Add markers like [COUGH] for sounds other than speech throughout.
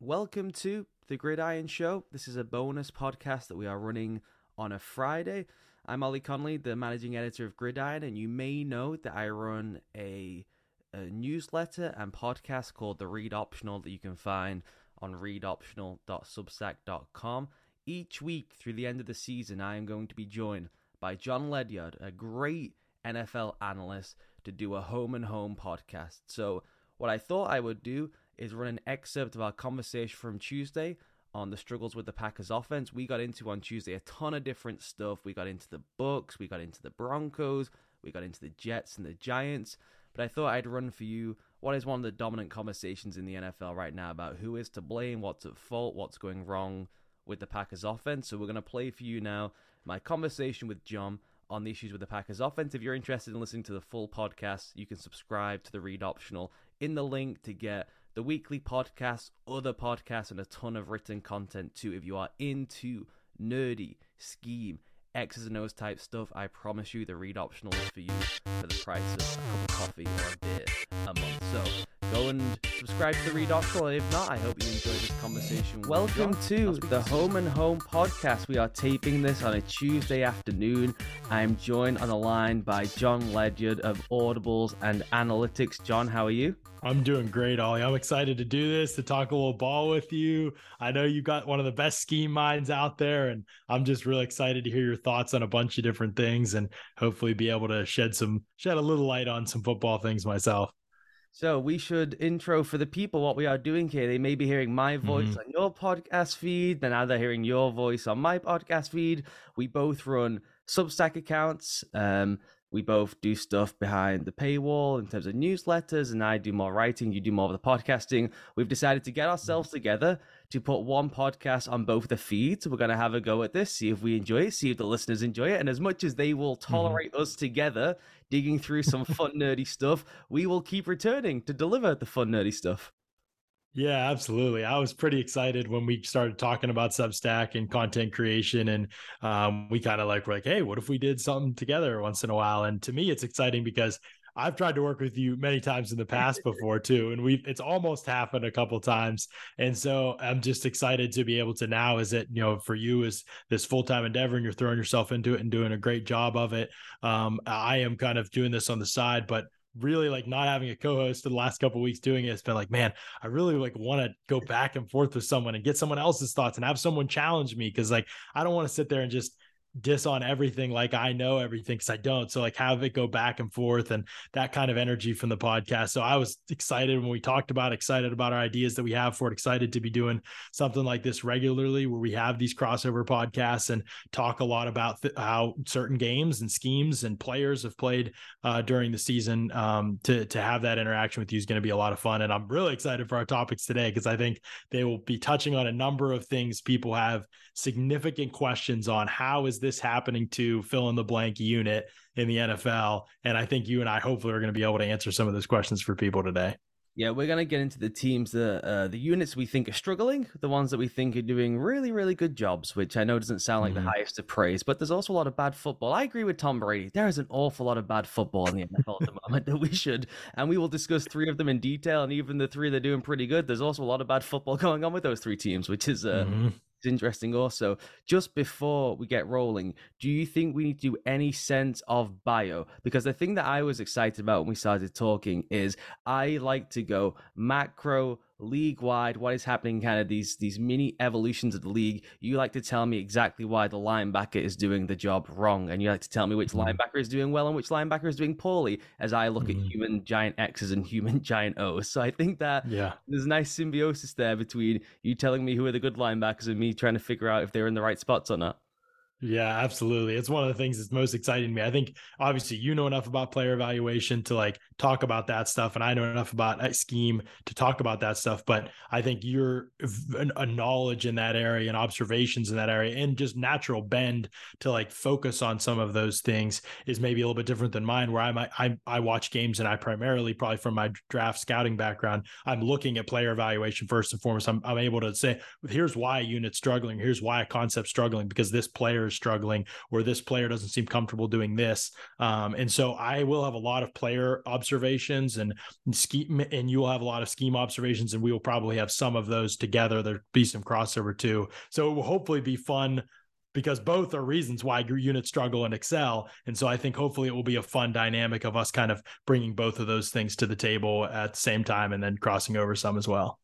Welcome to the Gridiron Show. This is a bonus podcast that we are running on a Friday. I'm Ollie Connolly, the managing editor of Gridiron, and you may know that I run a, a newsletter and podcast called The Read Optional that you can find on readoptional.substack.com. Each week through the end of the season, I am going to be joined by Jon Ledyard, a great NFL analyst, to do a home and home podcast. So, what I thought I would do is run an excerpt of our conversation from Tuesday on the struggles with the Packers offense. We got into on Tuesday a ton of different stuff. We got into the Bucs, we got into the Broncos, we got into the Jets and the Giants. But I thought I'd run for you what is one of the dominant conversations in the NFL right now about who is to blame, what's at fault, what's going wrong with the Packers offense. So we're going to play for you now my conversation with Jon on the issues with the Packers offense. If you're interested in listening to the full podcast, you can subscribe to the Read Optional in the link to get the weekly podcast, other podcasts, and a ton of written content too. If you are into nerdy scheme, X's and O's type stuff, I promise you the read optional is for you for the price of a cup of coffee or a beer a month. So go and subscribe to the Read Optional. If not, I hope you enjoy this conversation. Welcome to the Home and Home podcast. We are taping this on a Tuesday afternoon. I'm joined on the line by Jon Ledyard of Audibles and Analytics. Jon, how are you? I'm doing great, Ollie. I'm excited to do this, to talk a little ball with you. I know you've got one of the best scheme minds out there, and I'm just really excited to hear your thoughts on a bunch of different things and hopefully be able to shed some shed a little light on some football things myself. So we should intro for the people what we are doing here. They may be hearing my voice mm-hmm. on your podcast feed, then now they're hearing your voice on my podcast feed. We both run Substack accounts. Um, we both do stuff behind the paywall in terms of newsletters, and I do more writing, you do more of the podcasting. We've decided to get ourselves together to put one podcast on both the feeds. We're going to have a go at this, see if we enjoy it, see if the listeners enjoy it. And as much as they will mm-hmm. tolerate mm-hmm. us together, digging through some fun, nerdy stuff, we will keep returning to deliver the fun, nerdy stuff. Yeah, absolutely. I was pretty excited when we started talking about Substack and content creation, and um, we kind of like were like, "Hey, what if we did something together once in a while?" And to me, it's exciting because I've tried to work with you many times in the past [LAUGHS] before too, and we've it's almost happened a couple times. And so I'm just excited to be able to now. Is it you know for you is this full time endeavor, and you're throwing yourself into it and doing a great job of it. Um, I am kind of doing this on the side, but really like not having a co-host for the last couple weeks doing it. It's been like, man, I really like want to go back and forth with someone and get someone else's thoughts and have someone challenge me because like I don't want to sit there and just diss on everything like I know everything because I don't. So like have it go back and forth and that kind of energy from the podcast. So I was excited when we talked about excited about our ideas that we have for it, excited to be doing something like this regularly where we have these crossover podcasts and talk a lot about th- how certain games and schemes and players have played uh, during the season. Um, to to have that interaction with you is going to be a lot of fun, and I'm really excited for our topics today because I think they will be touching on a number of things people have significant questions on. How is this this happening to fill in the blank unit in the NFL? And I think you and I hopefully are going to be able to answer some of those questions for people today. Yeah, we're gonna get into the teams, the uh, the units we think are struggling, the ones that we think are doing really, really good jobs. Which I know doesn't sound like mm-hmm. the highest of praise, but there's also a lot of bad football. I agree with Tom Brady. There is an awful lot of bad football in the NFL at the [LAUGHS] moment that we should, and we will discuss three of them in detail. And even the three that are doing pretty good, there's also a lot of bad football [LAUGHS] going on with those three teams, which is uh, mm-hmm interesting also. Just before we get rolling, do you think we need to do any sense of bio? Because the thing that I was excited about when we started talking is I like to go macro league wide, what is happening, kind of these these mini evolutions of the league. You like to tell me exactly why the linebacker is doing the job wrong, and you like to tell me which mm-hmm. linebacker is doing well and which linebacker is doing poorly. As I look mm-hmm. at human giant X's and human giant O's, [LAUGHS] so I think that yeah, there's a nice symbiosis there between you telling me who are the good linebackers and me trying to figure out if they're in the right spots or not. Yeah, absolutely. It's one of the things that's most exciting to me. I think obviously you know enough about player evaluation to like talk about that stuff, and I know enough about scheme to talk about that stuff. But I think your a knowledge in that area and observations in that area and just natural bend to like focus on some of those things is maybe a little bit different than mine. Where I might I I watch games and I primarily probably from my draft scouting background, I'm looking at player evaluation first and foremost. I'm I'm able to say here's why a unit's struggling, here's why a concept's struggling because this player player is struggling or this player doesn't seem comfortable doing this. Um, and so I will have a lot of player observations and scheme, and you will have a lot of scheme observations, and we will probably have some of those together. There'll be some crossover too. So it will hopefully be fun because both are reasons why units struggle and excel. And so I think hopefully it will be a fun dynamic of us kind of bringing both of those things to the table at the same time and then crossing over some as well.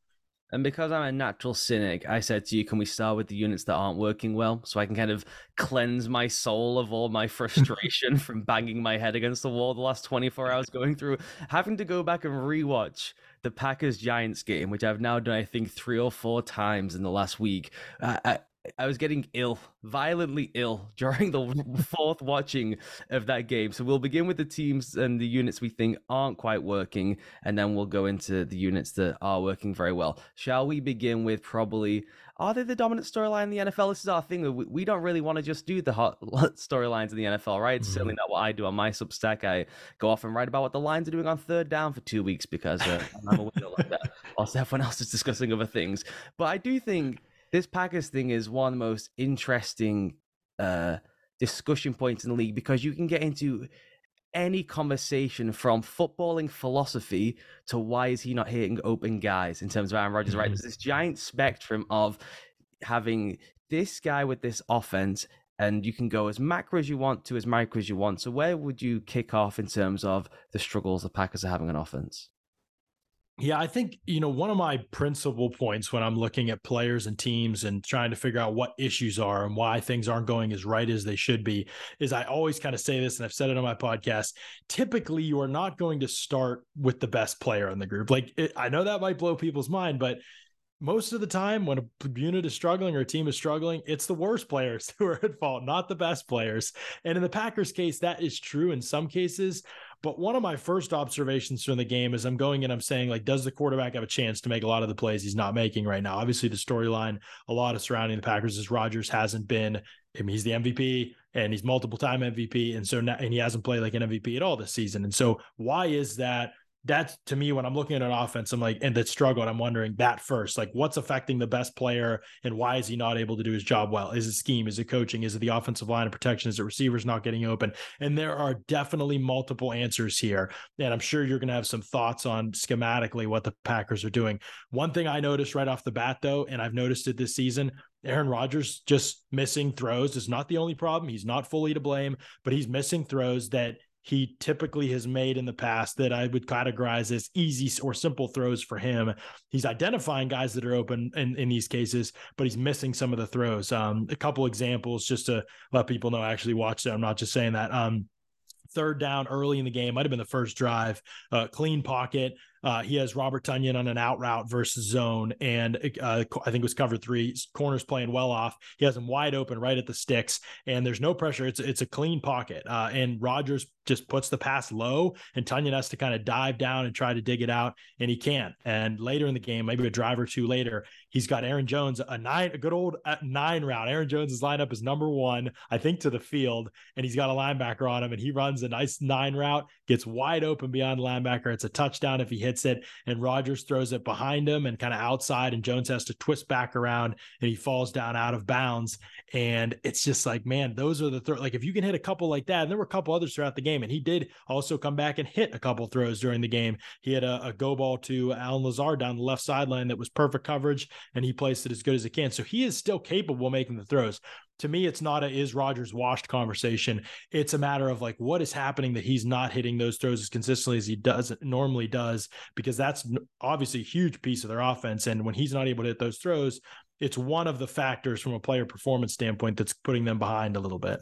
And because I'm a natural cynic, I said to you, can we start with the units that aren't working well so I can kind of cleanse my soul of all my frustration [LAUGHS] from banging my head against the wall the last 24 hours going through having to go back and rewatch the Packers Giants game, which I've now done, I think, three or four times in the last week. Uh, I was getting ill, violently ill [LAUGHS] during the fourth watching of that game. So we'll begin with the teams and the units we think aren't quite working, and then we'll go into the units that are working very well. Shall we begin with probably are they the dominant storyline in the NFL? This is our thing. We, we don't really want to just do the hot [LAUGHS] storylines in the NFL, right? It's mm-hmm. certainly not what I do on my Substack. I go off and write about what the lines are doing on third down for two weeks because uh, I'm a window like that. [LAUGHS] Also, everyone else is discussing other things. But I do think this Packers thing is one of the most interesting uh, discussion points in the league because you can get into any conversation from footballing philosophy to why is he not hitting open guys in terms of Aaron Rodgers, mm-hmm. right? There's this giant spectrum of having this guy with this offense, and you can go as macro as you want to as micro as you want. So, where would you kick off in terms of the struggles the Packers are having on offense? Yeah, I think, you know, one of my principal points when I'm looking at players and teams and trying to figure out what issues are and why things aren't going as right as they should be is I always kind of say this, and I've said it on my podcast. Typically, you are not going to start with the best player in the group. Like, it, I know that might blow people's mind, but most of the time when a unit is struggling or a team is struggling, it's the worst players [LAUGHS] who are at fault, not the best players. And in the Packers case, that is true in some cases. But one of my first observations from the game is I'm going and I'm saying, like, does the quarterback have a chance to make a lot of the plays he's not making right now? Obviously, the storyline, a lot of surrounding the Packers is Rodgers hasn't been, I mean, he's the MVP and he's multiple time MVP. And so now, and he hasn't played like an MVP at all this season. And so why is that? That's to me when I'm looking at an offense, I'm like, and that struggled. I'm wondering that first, like what's affecting the best player and why is he not able to do his job well? Is it scheme? Is it coaching? Is it the offensive line of protection? Is it receivers not getting open? And there are definitely multiple answers here. And I'm sure you're going to have some thoughts on schematically what the Packers are doing. One thing I noticed right off the bat, though, and I've noticed it this season, Aaron Rodgers just missing throws is not the only problem. He's not fully to blame, but he's missing throws that he typically has made in the past that I would categorize as easy or simple throws for him. He's identifying guys that are open in, in these cases, but he's missing some of the throws. Um, a couple examples just to let people know I actually watched it. I'm not just saying that. Um, third down early in the game, might have been the first drive, uh, clean pocket. Uh, he has Robert Tonyan on an out route versus zone, and uh, I think it was cover three. Corners playing well off. He has him wide open right at the sticks, and there's no pressure. It's it's a clean pocket, uh, and Rodgers just puts the pass low, and Tonyan has to kind of dive down and try to dig it out, and he can't. And later in the game, maybe a drive or two later, he's got Aaron Jones a nine, a good old uh, nine route. Aaron lineup is number one, I think, to the field, and he's got a linebacker on him, and he runs a nice nine route, gets wide open beyond linebacker. It's a touchdown if he hits it, and Rodgers throws it behind him and kind of outside, and Jones has to twist back around and he falls down out of bounds. And it's just like, man, those are the throw. Like if you can hit a couple like that, and there were a couple others throughout the game, and he did also come back and hit a couple throws during the game. He had a, a go ball to Allen Lazard down the left sideline that was perfect coverage, and he placed it as good as he can. So he is still capable of making the throws to me, it's not a is Rodgers washed conversation. It's a matter of like what is happening that he's not hitting those throws as consistently as he does normally does, because that's obviously a huge piece of their offense. And when he's not able to hit those throws, it's one of the factors from a player performance standpoint that's putting them behind a little bit.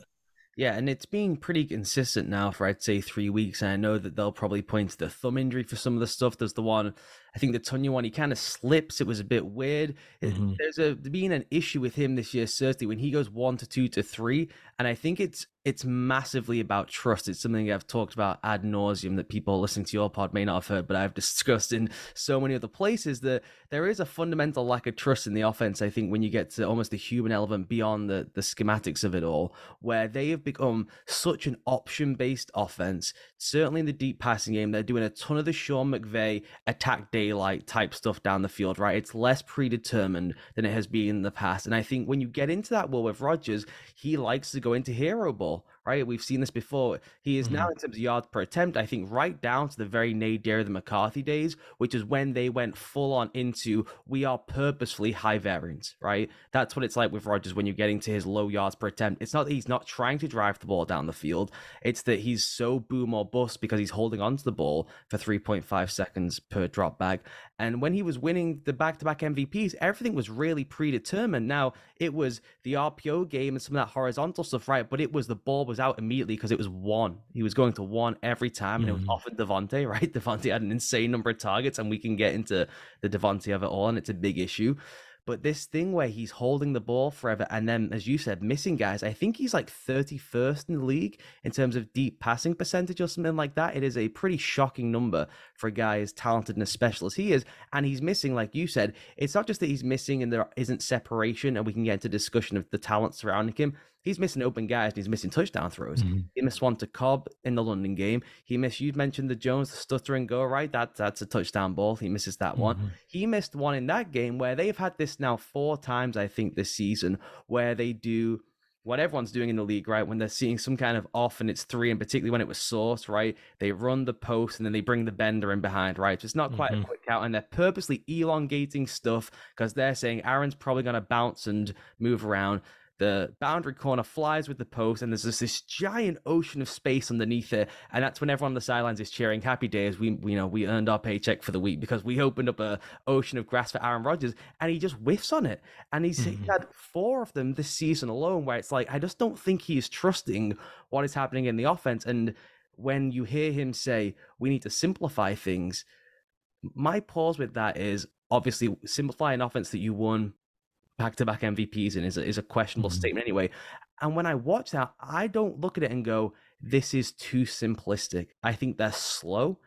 Yeah, and it's being pretty consistent now for I'd say three weeks. And I know that they'll probably point to the thumb injury for some of the stuff. There's the one I think the Tonyan one, he kind of slips. It was a bit weird. Mm-hmm. There's a being an issue with him this year, certainly when he goes one to two to three, and I think it's it's massively about trust. It's something I've talked about ad nauseum that people listening to your pod may not have heard, but I've [LAUGHS] discussed in so many other places that there is a fundamental lack of trust in the offense. I think when you get to almost the human element beyond the the schematics of it all, where they have become such an option based offense. Certainly in the deep passing game, they're doing a ton of the Sean McVay attack daylight type stuff down the field, right? It's less predetermined than it has been in the past. And I think when you get into that world with Rodgers, he likes to go into hero ball right? We've seen this before. He is mm-hmm. now in terms of yards per attempt, I think right down to the very nadir of the McCarthy days, which is when they went full on into we are purposefully high variance, right? That's what it's like with Rodgers when you're getting to his low yards per attempt. It's not that he's not trying to drive the ball down the field, it's that he's so boom or bust because he's holding onto the ball for 3.5 seconds per drop back. And when he was winning the back to back MVPs, everything was really predetermined. Now, it was the RPO game and some of that horizontal stuff, right? But it was the ball was out immediately because it was one. He was going to one every time, and mm-hmm. it was mm-hmm. often Davante, [LAUGHS] right? Davante had an insane number of targets, and we can get into the Davante of it all, and it's a big issue. But this thing where he's holding the ball forever and then, as you said, missing guys, I think he's like 31st in the league in terms of deep passing percentage or something like that. It is a pretty shocking number for a guy as talented and as special as he is. And he's missing, like you said, it's not just that he's missing and there isn't separation, and we can get into discussion of the talent surrounding him he's missing open guys and he's missing touchdown throws. Mm-hmm. He missed one to Cobb in the London game. He missed, you mentioned the Jones, the stutter and go, right? That, that's a touchdown ball. He misses that mm-hmm. one. He missed one in that game where they've had this now four times, I think, this season, where they do what everyone's doing in the league, right? When they're seeing some kind of off and it's three, and particularly when it was source, right? They run the post and then they bring the bender in behind, right? So it's not quite mm-hmm. a quick out, and they're purposely elongating stuff because they're saying Aaron's probably going to bounce and move around the boundary corner flies with the post, and there's just this giant ocean of space underneath it. And that's when everyone on the sidelines is cheering, "Happy days! We, you know, we earned our paycheck for the week because we opened up a ocean of grass for Aaron Rodgers." And he just whiffs on it, and he's mm-hmm. had four of them this season alone, where it's like I just don't think he is trusting what is happening in the offense. And when you hear him say, "We need to simplify things," my pause with that is obviously simplify an offense that you won back to back MVPs in is a, is a questionable mm-hmm. statement anyway. And when I watch that, I don't look at it and go, this is too simplistic. I think they're slow.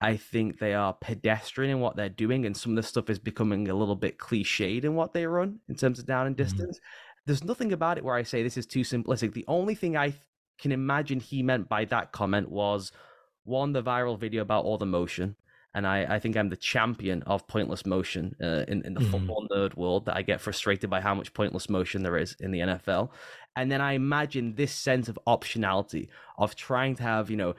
I think they are pedestrian in what they're doing, and some of the stuff is becoming a little bit cliched in what they run in terms of down and mm-hmm. distance. Mm-hmm. There's nothing about it where I say this is too simplistic. The only thing I can imagine he meant by that comment was one, the viral video about all the motion and I, I think I'm the champion of pointless motion uh, in, in the mm-hmm. football nerd world that I get frustrated by how much pointless motion there is in the NFL. And then I imagine this sense of optionality of trying to have, you know,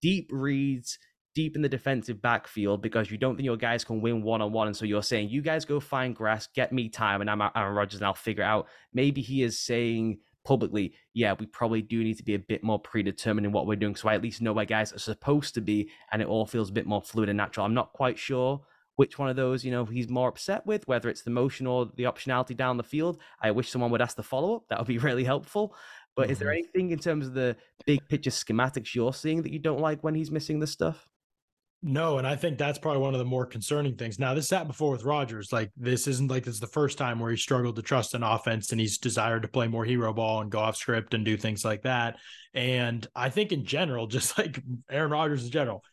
deep reads deep in the defensive backfield because you don't think your guys can win one on one. And so you're saying, you guys go find grass, get me time, and I'm Aaron Rodgers, and I'll figure out. Maybe he is saying publicly, yeah, we probably do need to be a bit more predetermined in what we're doing. So I at least know where guys are supposed to be and it all feels a bit more fluid and natural. I'm not quite sure which one of those, you know, he's more upset with, whether it's the motion or the optionality down the field. I wish someone would ask the follow up. That would be [LAUGHS] really helpful. But mm-hmm. is there mm-hmm. anything in terms of the big picture schematics you're seeing that you don't like when he's missing the stuff? No, and I think that's probably one of the more concerning things. Now, this happened before with Rodgers. Like this isn't like this is the first time where he struggled to trust an offense and he's desired to play more hero ball and go off script and do things like that. And I think in general, [LAUGHS] just like Aaron Rodgers in general,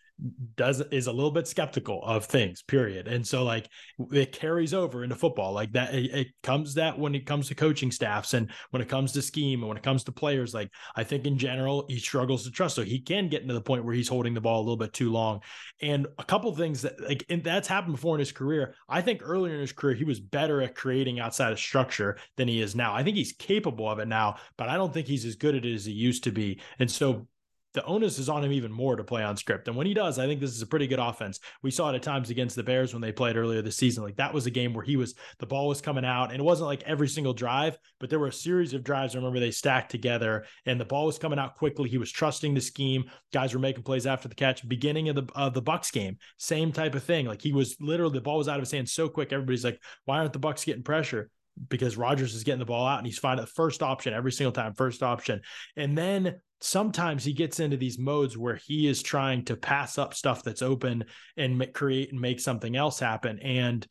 does is a little bit skeptical of things period. And so like it carries over into football like that it, it, comes that when it comes to coaching staffs and when it comes to scheme and when it comes to players like i think in general he struggles to trust. So he can get into the point where he's holding the ball a little bit too long. And a couple things that like that's happened before in his career. I think earlier in his career he was better at creating outside of structure than he is now. I think he's capable of it now but i don't think he's as good at it as he used to be. And so the onus is on him even more to play on script. And when he does, I think this is a pretty good offense. We saw it at times against the Bears when they played earlier this season. Like that was a game where he was the ball was coming out, and it wasn't like every single drive, but there were a series of drives. I remember they stacked together, and the ball was coming out quickly. He was trusting the scheme. Guys were making plays after the catch. Beginning of the of the Bucs game, same type of thing. Like he was literally the ball was out of his hands so quick. Everybody's like, why aren't the Bucs getting pressure? because Rodgers is getting the ball out and he's finding the first option every single time, first option. And then sometimes he gets into these modes where he is trying to pass up stuff that's open and create and make something else happen. And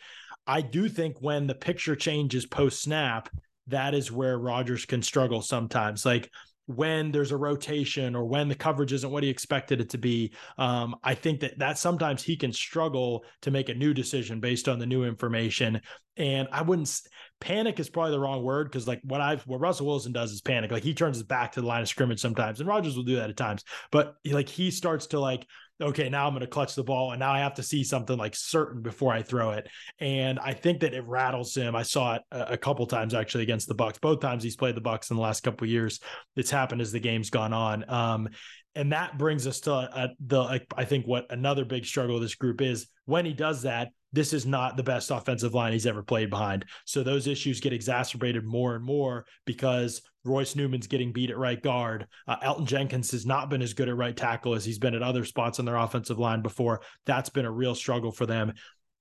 I do think when the picture changes post snap, that is where Rodgers can struggle sometimes. Like when there's a rotation or when the coverage isn't what he expected it to be. Um, I think that that sometimes he can struggle to make a new decision based on the new information. And I wouldn't panic is probably the wrong word because like what I've what Russell Wilson does is panic. Like he turns his back to the line of scrimmage sometimes, and Rodgers will do that at times. But like he starts to like okay, now I'm going to clutch the ball and now I have to see something like certain before I throw it. And I think that it rattles him. I saw it a, a couple times actually against the Bucs. Both times he's played the Bucs in the last couple years. It's happened as the game's gone on. Um, and that brings us to uh, the like, I think what another big struggle of this group is when he does that, this is not the best offensive line he's ever played behind. So those issues get exacerbated more and more because Royce Newman's getting beat at right guard. Uh, Elgton Jenkins has not been as good at right tackle as he's been at other spots on their offensive line before. That's been a real struggle for them.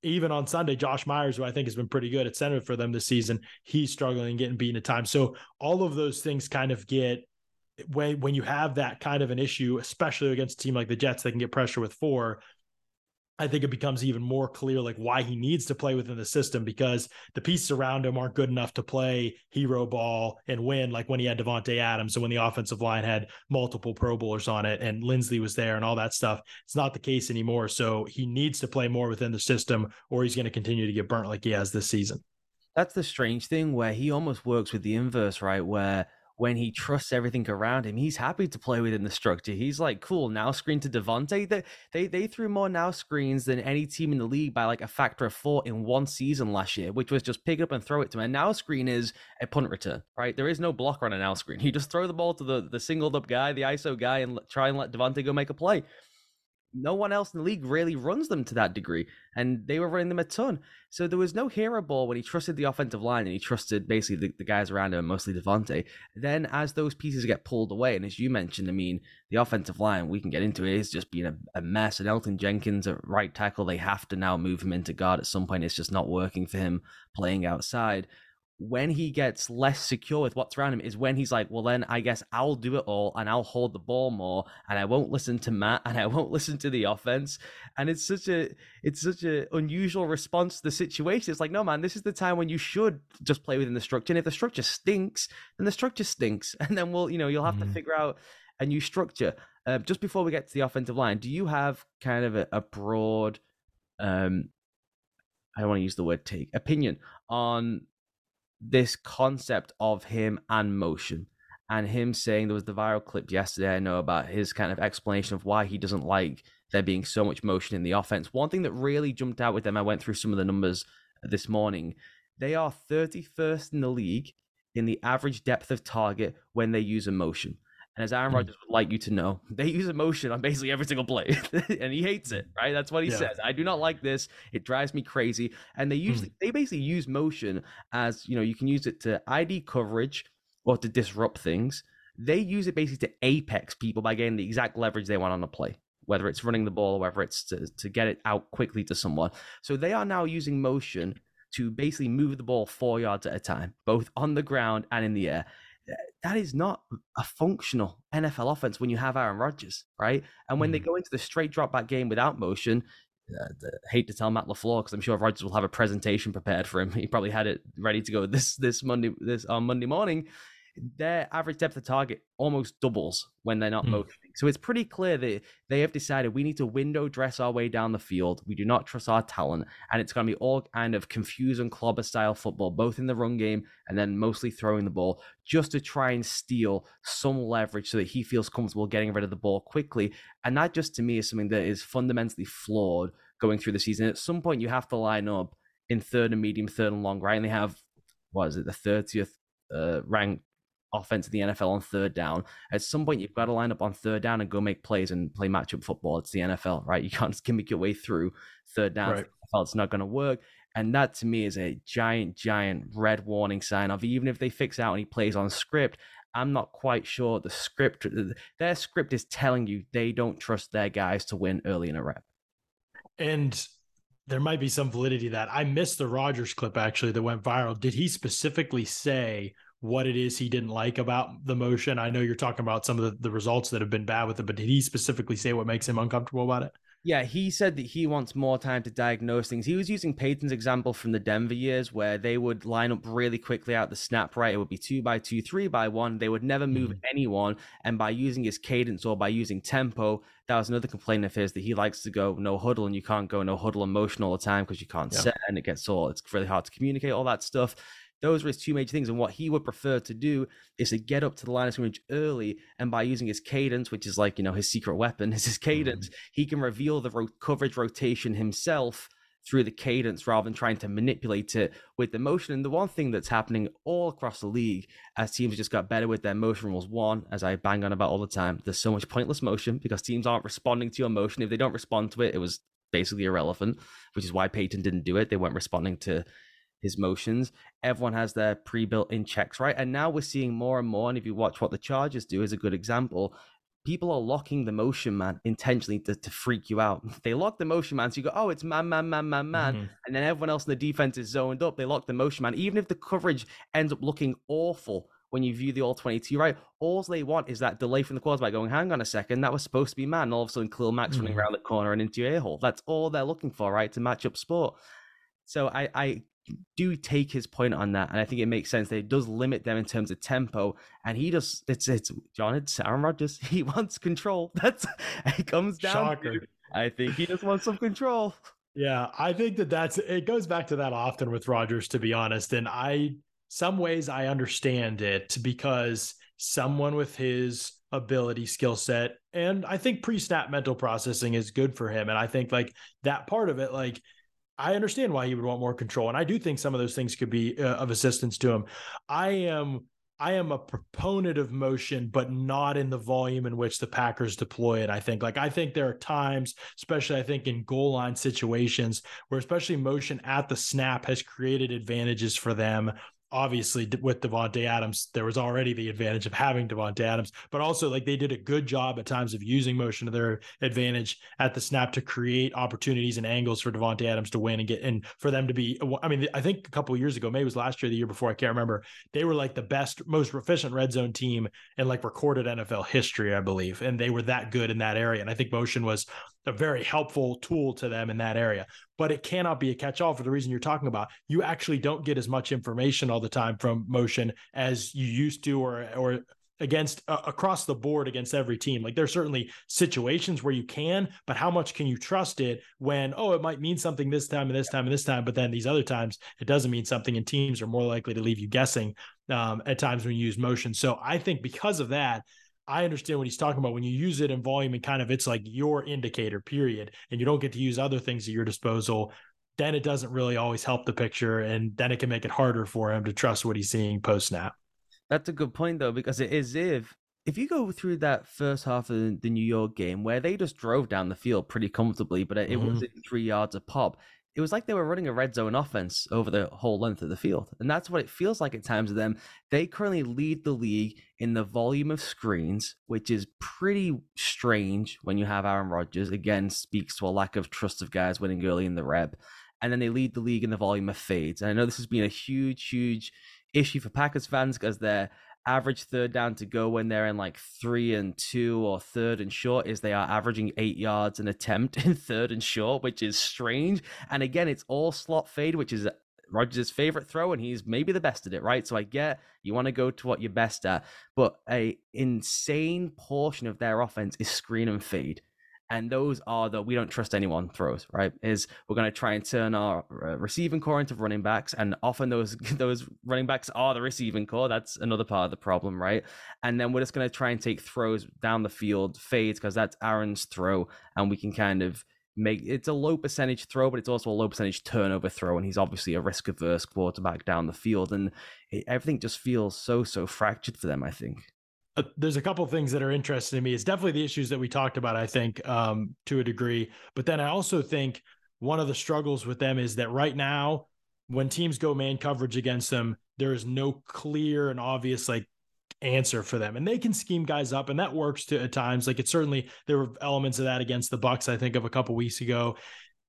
Even on Sunday, Josh Myers, who I think has been pretty good at center for them this season, he's struggling and getting beaten at times. So all of those things kind of get when when you have that kind of an issue, especially against a team like the Jets, they can get pressure with four. I think it becomes even more clear like why he needs to play within the system because the pieces around him aren't good enough to play hero ball and win like when he had Davante Adams and when the offensive line had multiple Pro Bowlers on it and Linsley was there and all that stuff. It's not the case anymore. So he needs to play more within the system or he's going to continue to get burnt like he has this season. That's the strange thing where he almost works with the inverse, right? Where when he trusts everything around him, he's happy to play within the structure. He's like, cool, now screen to Davante. They, they they threw more now screens than any team in the league by like a factor of four in one season last year, which was just pick it up and throw it to him. And now screen is a punt return, right? There is no blocker on a now screen. [LAUGHS] You just throw the ball to the, the singled up guy, the ISO guy, and try and let Davante go make a play no one else in the league really runs them to that degree, and they were running them a ton. So there was no hero ball when he trusted the offensive line and he trusted basically the, the guys around him, mostly Davante. Then as those pieces get pulled away, and as you mentioned, I mean, the offensive line, we can get into it, is just being a, a mess. And Elgton Jenkins at right tackle, they have to now move him into guard at some point. It's just not working for him playing outside when he gets less secure with what's around him is when he's like, well, then I guess I'll do it all and I'll hold the ball more and I won't listen to Matt and I won't [LAUGHS] listen to the offense. And it's such a it's such an unusual response to the situation. It's like, no, man, this is the time when you should just play within the structure. And if the structure stinks, then the structure stinks. [LAUGHS] And then we'll, you know, you'll have mm-hmm. to figure out a new structure. Uh, just before we get to the offensive line, do you have kind of a, a broad um I don't want to use the word take opinion on this concept of him and motion and him saying there was the viral clip yesterday I know about his kind of explanation of why he doesn't like there being so much motion in the offense. One thing that really jumped out with them, I went through some of the numbers this morning. They are 31st in the league in the average depth of target when they use a motion. And as Aaron hmm. Rodgers would like you to know, [LAUGHS] they use emotion on basically every single play, [LAUGHS] and he hates it. Right? That's what he yeah. says. I do not like this. It drives me crazy. And they usually mm. they basically use motion as you know you can use it to ID coverage or to disrupt things. They use it basically to apex people by getting the exact leverage they want on the play, whether it's running the ball or whether it's to, to get it out quickly to someone. So they are now using motion to basically move the ball four yards at a time, both on the ground and in the air that is not a functional NFL offense when you have Aaron Rodgers, right? And when mm. they go into the straight drop back game without motion, uh, hate to tell Matt LaFleur because I'm sure Rodgers will have a presentation prepared for him. [LAUGHS] He probably had it ready to go this this Monday this on Monday morning their average depth of target almost doubles when they're not mm. motioning. So it's pretty clear that they have decided we need to window dress our way down the field. We do not trust our talent, and it's going to be all kind of confuse and clobber style football, both in the run game and then mostly throwing the ball, just to try and steal some leverage so that he feels comfortable getting rid of the ball quickly. And that just to me is something that is fundamentally flawed going through the season. At some point, you have to line up in third and medium, third and long, right? And they have what is it, the 30th uh, ranked offense in the NFL on third down. At some point, you've got to line up on third down and go make plays and play matchup football. It's the NFL, right? [LAUGHS] You can't just gimmick your way through third down. Right. It's not going to work. And that to me is a giant, giant red warning sign of even if they fix out and he plays on script, I'm not quite sure the script, their script is telling you they don't trust their guys to win early in a rep. And there might be some validity to that I missed the Rodgers clip actually that went viral. Did he specifically say what it is he didn't like about the motion. I know you're talking about some of the, the results that have been bad with it, but did he specifically say what makes him uncomfortable about it? Yeah, he said that he wants more time to diagnose things. He was using Peyton's example from the Denver years where they would line up really quickly out the snap, right? It would be two by two, three by one. They would never move mm-hmm. anyone. And by using his cadence or by using tempo, that was another complaint of his that he likes to go no huddle and you can't go no huddle emotion all the time because you can't yeah. set and it gets all, it's really hard to communicate all that stuff those were his two major things. And what he would prefer to do is to get up to the line of scrimmage early. And by using his cadence, which is like, you know, his secret weapon [LAUGHS] is his cadence, mm-hmm. he can reveal the ro- coverage rotation himself through the cadence rather than trying to manipulate it with the motion. And the one thing that's happening all across the league as teams just got better with their motion rules, one, as I bang on about all the time, there's so much pointless motion because teams aren't responding to your motion. If they don't respond to it, it was basically irrelevant, which is why Peyton didn't do it. They weren't responding to his motions. Everyone has their pre-built in checks, right? And now we're seeing more and more. And if you watch what the Chargers do, is a good example. People are locking the motion man intentionally to, to freak you out. [LAUGHS] They lock the motion man, so you go, "Oh, it's man, man, man, man, man," mm-hmm. and then everyone else in the defense is zoned up. They lock the motion man, even if the coverage ends up looking awful when you view the all 22, right? All they want is that delay from the quarterback going, hang on a second, that was supposed to be man. And all of a sudden, Khalil Mack's mm-hmm. running around the corner and into your ear hole. That's all they're looking for, right? To match up sport. So I, I do take his point on that, and I think it makes sense that it does limit them in terms of tempo. And he just it's it's Jon, it's Aaron Rodgers. [LAUGHS] He wants control. [LAUGHS] That's it comes down. Shocker. To, I think he just wants some control. Yeah, I think that that's it. Goes back to that often with Rodgers, to be honest. And I, some ways, I understand it because someone with his ability, skill set, and I think pre-snap mental processing is good for him. And I think like that part of it, like I understand why he would want more control, and I do think some of those things could be uh, of assistance to him. I am I am a proponent of motion, but not in the volume in which the Packers deploy it. I think, like, I think there are times, especially I think in goal line situations, where especially motion at the snap has created advantages for them obviously with Davante Adams, there was already the advantage of having Davante Adams, but also like they did a good job at times of using motion to their advantage at the snap to create opportunities and angles for Davante Adams to win and get and for them to be. Uh, I mean, I think a couple years ago, maybe it was last year, the year before, I can't remember. They were like the best, most efficient red zone team in like recorded NFL history, I believe, and they were that good in that area. And I think motion was a very helpful tool to them in that area. But it cannot be a catch all for the reason you're talking about. You actually don't get as much information all the time from motion as you used to, or or against uh, across the board against every team. Like there's certainly situations where you can, but how much can you trust it when oh it might mean something this time and this time and this time, but then these other times it doesn't mean something, and teams are more likely to leave you guessing um, at times when you use motion. So I think because of that, I understand what he's talking about when you use it in volume and kind of it's like your indicator, period, and you don't get to use other things at your disposal. Then it doesn't really always help the picture, and then it can make it harder for him to trust what he's seeing post snap. That's a good point though, because it is if if you go through that first half of the New York game where they just drove down the field pretty comfortably, but it mm-hmm. was three yards a pop, it was like they were running a red zone offense over the whole length of the field. And that's what it feels like at times to them. They currently lead the league in the volume of screens, which is pretty strange when you have Aaron Rodgers. Again, speaks to a lack of trust of guys winning early in the rep. And then they lead the league in the volume of fades. And I know this has been a huge, huge issue for Packers fans because they're average third down to go when they're in like three and two or third and short is they are averaging eight yards an attempt in third and short, which is strange. And again, it's all slot fade, which is uh, Rodgers' favorite throw, and he's maybe the best at it, right? So I get you want to go to what you're best at, but a insane portion of their offense is screen and fade and those are the we don't trust anyone throws right is we're going to try and turn our uh, receiving corps into running backs. And often those [LAUGHS] those running backs are the receiving corps. That's another part of the problem right? And then we're just going to try and take throws down the field fades because that's aaron's throw. And we can kind of make it's a low percentage throw but it's also a low percentage turnover throw. And he's obviously a risk averse quarterback down the field. And it, everything just feels so so fractured for them i think uh, there's a couple things that are interesting to me. It's definitely the issues that we talked about, I think, um, to a degree. But then I also think one of the struggles with them is that right now, when teams go man coverage against them, there is no clear and obvious like answer for them and they can scheme guys up and that works to at times like it certainly there were elements of that against the bucs i think of a couple weeks ago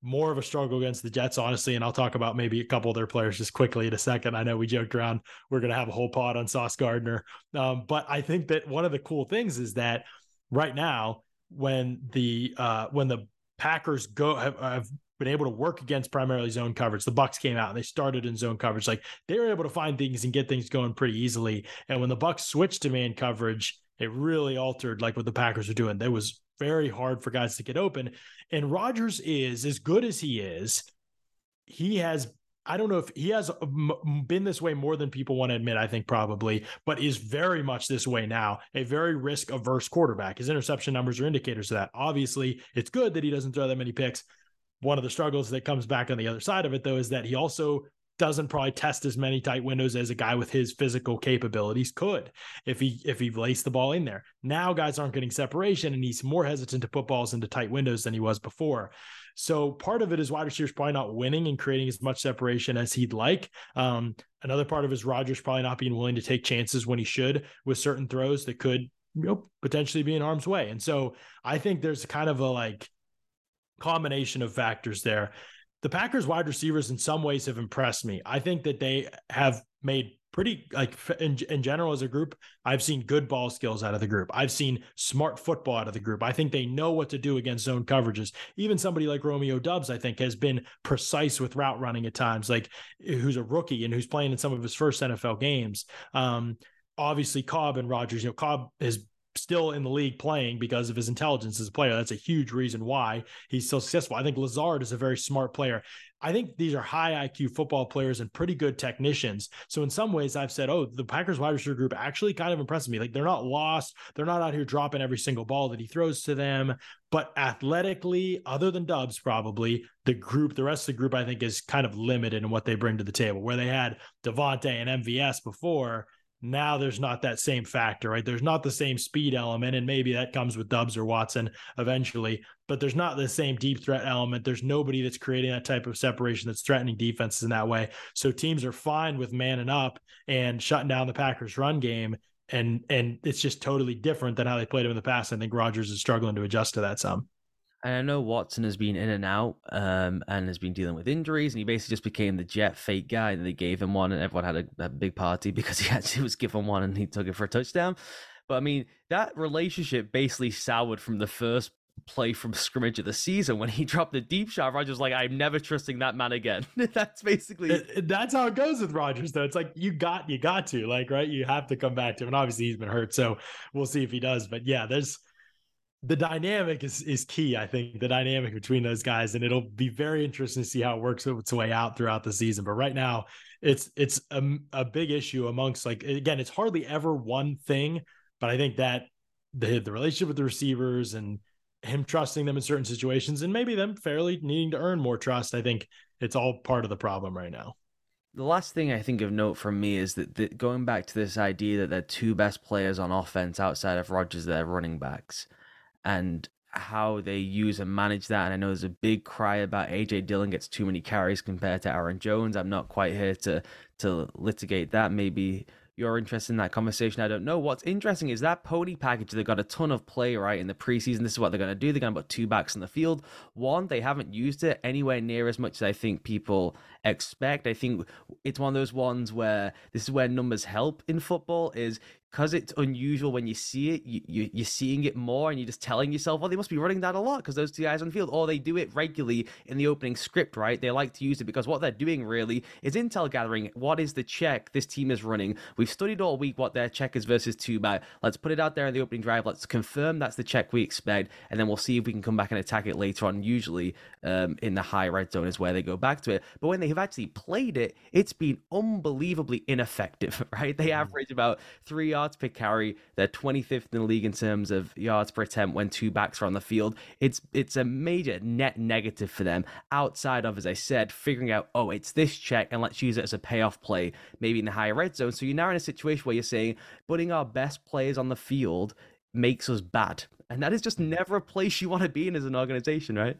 more of a struggle against the Jets, honestly. And I'll talk about maybe a couple of their players just quickly in a second. I know we joked around we're going to have a whole pod on Sauce Gardner, um, but I think that one of the cool things is that right now, when the uh, when the Packers go have, have been able to work against primarily zone coverage. The Bucs came out and they started in zone coverage. Like they were able to find things and get things going pretty easily. And when the Bucs switched to man coverage, it really altered like what the Packers were doing. There was very hard for guys to get open. And Rodgers is as good as he is. He has I don't know if he has uh, been this way more than people want to admit, I think probably, but is very much this way now. A very risk averse quarterback. His interception numbers are indicators of that. Obviously, it's good that he doesn't throw that many picks. One of the struggles that comes back on the other side of it, though, is that he also doesn't probably test as many tight windows as a guy with his physical capabilities could if he if he laced the ball in there. Now guys aren't getting separation and he's more hesitant to put balls into tight windows than he was before. So part of it is wide receivers probably not winning and creating as much separation as he'd like. Um, another part of is Rodgers probably not being willing to take chances when he should with certain throws that could you know, potentially be in harm's way. And so I think there's kind of a like combination of factors there the Packers wide receivers in some ways have impressed me. I think that they have made pretty like in, in general as a group i've seen good ball skills out of the group. I've seen smart football out of the group. I think they know what to do against zone coverages. Even somebody like romeo doubs i think has been precise with route running at times like who's a rookie and who's playing in some of his first nfl games. Um obviously cobb and rodgers you know cobb has still in the league playing because of his intelligence as a player. That's a huge reason why he's so successful. I think Lazard is a very smart player. I think these are high IQ football players and pretty good technicians. So in some ways, I've said, oh, the Packers wide receiver group actually kind of impresses me. Like they're not lost. They're not out here dropping every single ball that he throws to them. But athletically, other than Doubs, probably the group, the rest of the group, I think is kind of limited in what they bring to the table. Where they had Davante and MVS before, now there's not that same factor, right? There's not the same speed element, and maybe that comes with Doubs or Watson eventually, but there's not the same deep threat element. There's nobody that's creating that type of separation that's threatening defenses in that way. So teams are fine with manning up and shutting down the Packers run game. And and it's just totally different than how they played him in the past. I think Rodgers is struggling to adjust to that some. And I know Watson has been in and out um, and has been dealing with injuries, and he basically just became the jet fake guy. And they gave him one, and everyone had a, a, big party [LAUGHS] because he actually was given one and he took it for a touchdown. But I mean, that relationship basically soured from the first play from scrimmage of the season when he [LAUGHS] dropped the deep shot. Rodgers like, I'm never trusting that man again. [LAUGHS] that's basically that's how it goes with Rodgers, though. It's like you got you got to like right, you have to come back to him. And obviously he's been hurt, so we'll see if he does. But yeah, there's the dynamic is is key. I think the dynamic between those guys, and it'll be very interesting to see how it works its way out throughout the season. But right now, it's it's a, a big issue amongst like again, it's hardly ever one thing, but I think that the the relationship with the receivers and him trusting them in certain situations, and maybe them fairly needing to earn more trust. I think it's all part of the problem right now. The last thing I think of note from me is that, that going back to this idea that they're two best players on offense outside of Rodgers, they're running backs and how they use and manage that. And I know there's a big cry about AJ Dillon gets too many carries compared to Aaron Jones. I'm not quite here to to litigate that. Maybe you're interested in that conversation. I don't know. What's interesting is that pony package, they got a ton of play, right? In the preseason, this is what they're going to do. They're going to put two backs in the field. One, they haven't used it anywhere near as much as I think people expect. I think it's one of those ones where this is where numbers help in football is because it's unusual when you see it, you, you, you're seeing it more and you're just telling yourself, oh, they must be running that a lot because those two guys on the field, or they do it regularly in the opening script, right? They like to use it because what they're doing really is intel gathering. What is the check this team is running? We've studied all week what their check is versus two back. Let's put it out there in the opening drive. Let's confirm that's the check we expect, and then we'll see if we can come back and attack it later on. Usually um, in the high red zone is where they go back to it. But when they have actually played it, it's been unbelievably ineffective, [LAUGHS] right? They mm-hmm. average about three yards per carry. They're 25th in the league in terms of yards per attempt when two backs are on the field. It's it's a major net negative for them. Outside of, as I said, figuring out, oh, it's this check and let's use it as a payoff play, maybe in the higher red zone. So you're now in a situation where you're saying putting our best players on the field makes us bad. And that is just never a place you want to be in as an organization, right?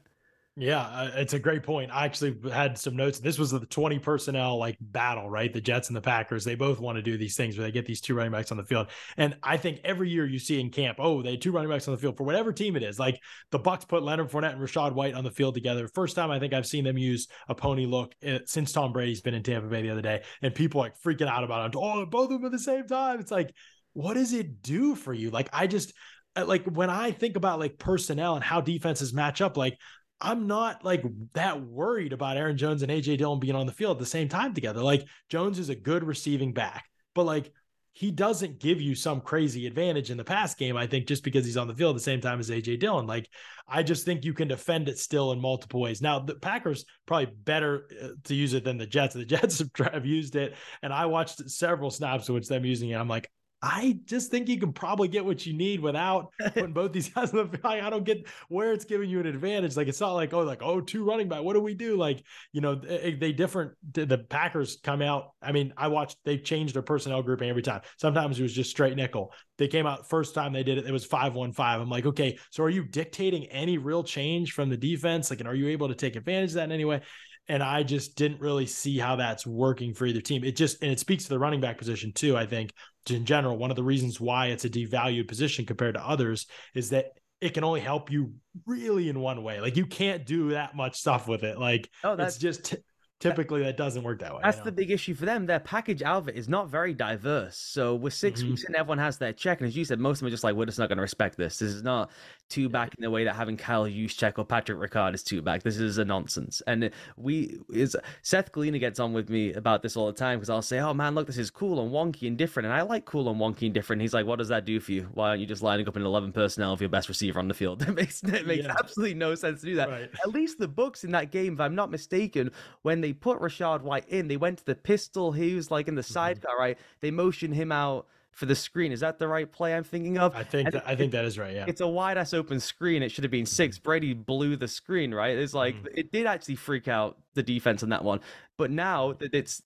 Yeah, uh, it's a great point. I actually had some notes. This was the 20 personnel like battle, right? The Jets and the Packers, they both want to do these things where they get these two running backs on the field. And I think every year you see in camp, oh, they two running backs on the field for whatever team it is. Like the Bucs put Leonard Fournette and Rachaad White on the field together. First time I think I've seen them use a pony look uh, since Tom Brady's been in Tampa Bay the other day. And people like freaking out about it. Oh, both of them at the same time. It's like, what does it do for you? Like, I just, uh, like when I think about like personnel and how defenses match up, like I'm not like that worried about Aaron Jones and AJ Dillon being on the field at the same time together. Like Jones is a good receiving back, but like he doesn't give you some crazy advantage in the pass game. I think just because he's on the field at the same time as AJ Dillon. Like, I just think you can defend it still in multiple ways. Now, the Packers probably better uh, to use it than the Jets. The [LAUGHS] Jets have used it, and I watched several snaps in which them using it. I'm like, I just think you can probably get what you need without putting [LAUGHS] both these guys in the field. I don't get where it's giving you an advantage. Like it's not like oh like oh two running back. What do we do? Like you know they, eh, they different. The Packers come out. I mean I watched they've changed their personnel grouping every time. Sometimes it was just straight nickel. They came out first time they did it. It was five one five. I'm like okay, so are you dictating any real change from the defense? Like and are you able to take advantage of that in any way? And I just didn't really see how that's working for either team. It just and it speaks to the running back position too. I think in general, one of the reasons why it's a devalued position compared to others is that it can only help you really in one way. Like you can't do that much stuff with it. Like oh, that's just typically that doesn't work that way. That's you know? the big issue for them. Their package out of it is not very diverse. So with 6 mm-hmm. weeks and everyone has their check, and as you said, most of them are just like, we're just not going to respect this. This is not two back in the way that having Kyle Juszczyk or Patrick Ricard is two back. This is a nonsense. And we is Seth Galina gets on with me about this all the time because I'll say, oh man, look, this is cool and wonky and different, and I like cool and wonky and different. He's like, what does that do for you? Why aren't you just lining up in eleven personnel of your best receiver on the field? [LAUGHS] It makes it makes yeah. absolutely no sense to do that. Right. At least the Bucs in that game, if I'm not mistaken, when they put Rachaad White in, they went to the pistol. He was like in the mm-hmm. sidecar, right? They motioned him out for the screen. Is that the right play I'm thinking of? I think that, I think that is right. Yeah, it's a wide ass open screen. It should have been six. Mm-hmm. Brady blew the screen. Right? It's like mm. it did actually freak out the defense on that one. But now that it's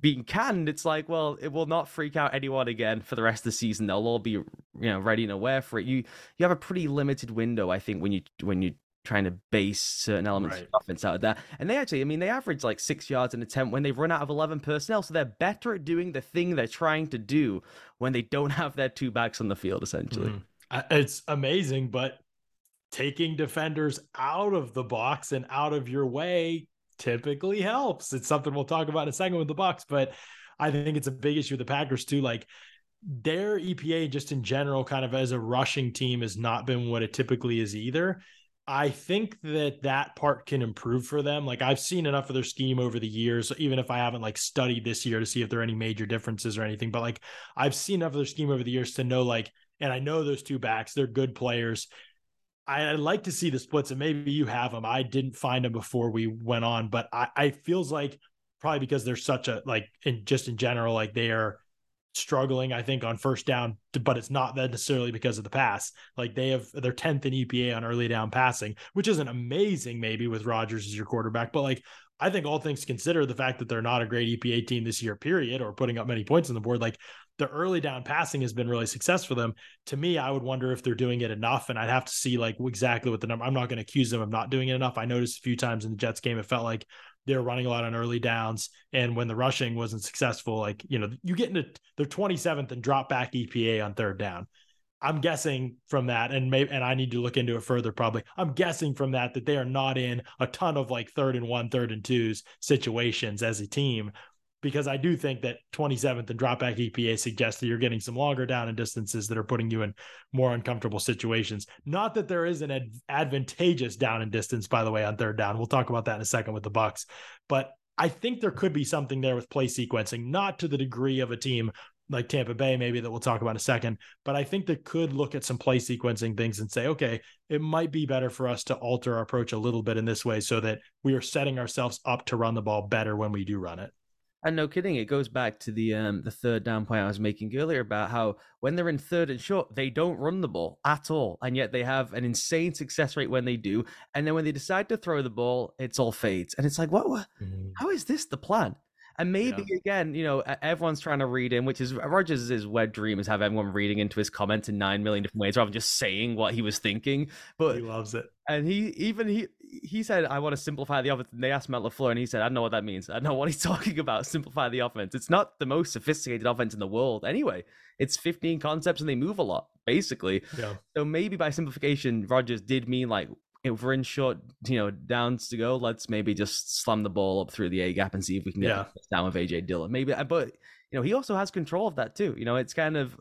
being canned, it's like, well, it will not freak out anyone again for the rest of the season. They'll all be, you know, ready and aware for it. You you have a pretty limited window, I think, when you when you trying to base certain elements right. of offense out of that. And they actually, I mean, they average like six yards an attempt when they've run out of 11 personnel. So they're better at doing the thing they're trying to do when they don't [LAUGHS] have their two backs on the field, essentially. Mm. It's amazing, but taking defenders out of the box and out of your way typically helps. It's something we'll talk about in a second with the Bucs, but I think it's a big issue with the Packers too. Like, their EPA just in general, kind of as a rushing team, has not been what it typically is either. I think that that part can improve for them. Like I've seen enough of their scheme over the years, even if I haven't like studied this year to see if there are any major differences or anything. But like I've seen enough of their scheme over the years to know like, and I know those two backs, they're good players. I, would like to see the splits, and maybe you have them. I didn't find them before we went on, but I, I feels like probably because they're such a like, in just in general, like they are struggling, I think, on first down, but it's not necessarily because of the pass. Like they have they're 10th in EPA on early down passing, which isn't amazing, maybe with Rodgers as your quarterback, but like I think all things considered, the fact that they're not a great EPA team this year, period, or putting up many points on the board, like the early down passing has been really successful for them. To me, I would wonder if they're doing it enough, and I'd have to see like exactly what the number. I'm not going to accuse them of not doing it enough. I noticed a few times in the Jets game, it felt like they were running a lot on early downs. And when the rushing wasn't successful, like, you know, you get into their 27th and drop back EPA on third down. I'm guessing from that, and maybe, and I need to look into it further. Probably, I'm guessing from that that they are not in a ton of like third and one, third and twos situations as a team because I do think that 27th and dropback EPA suggests that you're getting some longer down and distances that are putting you in more uncomfortable situations. Not that there is an ad- advantageous down and distance, by the way, on third down. We'll talk about that in a second with the Bucs, but I think there could be something there with play sequencing, not to the degree of a team like Tampa Bay, maybe that we'll talk about in a second. But I think they could look at some play sequencing things and say, okay, it might be better for us to alter our approach a little bit in this way so that we are setting ourselves up to run the ball better when we do run it. And no kidding, it goes back to the um, the third down point I was making earlier about how when they're in third and short, they don't run the ball at all, and yet they have an insane success rate when they do. And then when they decide to throw the ball, it's all fades, and it's like, what? what? Mm-hmm. How is this the plan? And maybe yeah. again, you know, everyone's trying to read in, which is Rodgers' wet dream is have everyone reading into his comments in nine million different ways rather than just saying what he was thinking. But he loves it. And he even he he said, I want to simplify the offense. And they asked Matt LaFleur, and he said, I don't know what that means. I don't know what he's [LAUGHS] talking about. Simplify the offense. It's not the most sophisticated offense in the world. Anyway, it's 15 concepts and they move a lot, basically. Yeah. So maybe by simplification, Rodgers did mean like if we're in short, you know, downs to go, let's maybe just slam the ball up through the A gap and see if we can get yeah. down with AJ Dillon. Maybe, uh, but you know, he also has control of that too. You know, it's kind of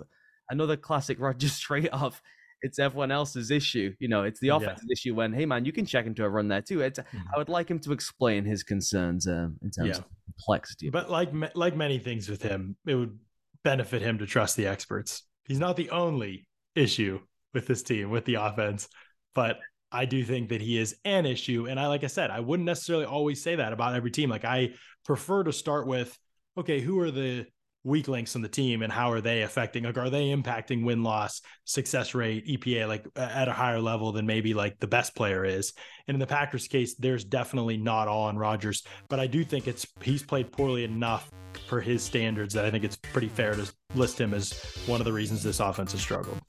another classic Rodgers [LAUGHS] trade off. It's everyone else's issue. You know, it's the offensive yeah. issue when, hey man, you can check into a run there too. It's, mm-hmm. I would like him to explain his concerns um, in terms yeah. of complexity. But like like many things with him, it would benefit him to trust the experts. He's not the only issue with this team, with the offense, but I do think that he is an issue. And I, like I said, I wouldn't necessarily always say that about every team. Like I prefer to start with, okay, who are the weak links in the team and how are they affecting like are they impacting win loss success rate epa like at a higher level than maybe like the best player is and in the packers case there's definitely not all on rodgers but i do think it's he's played poorly enough for his standards that i think it's pretty fair to list him as one of the reasons this offense has struggled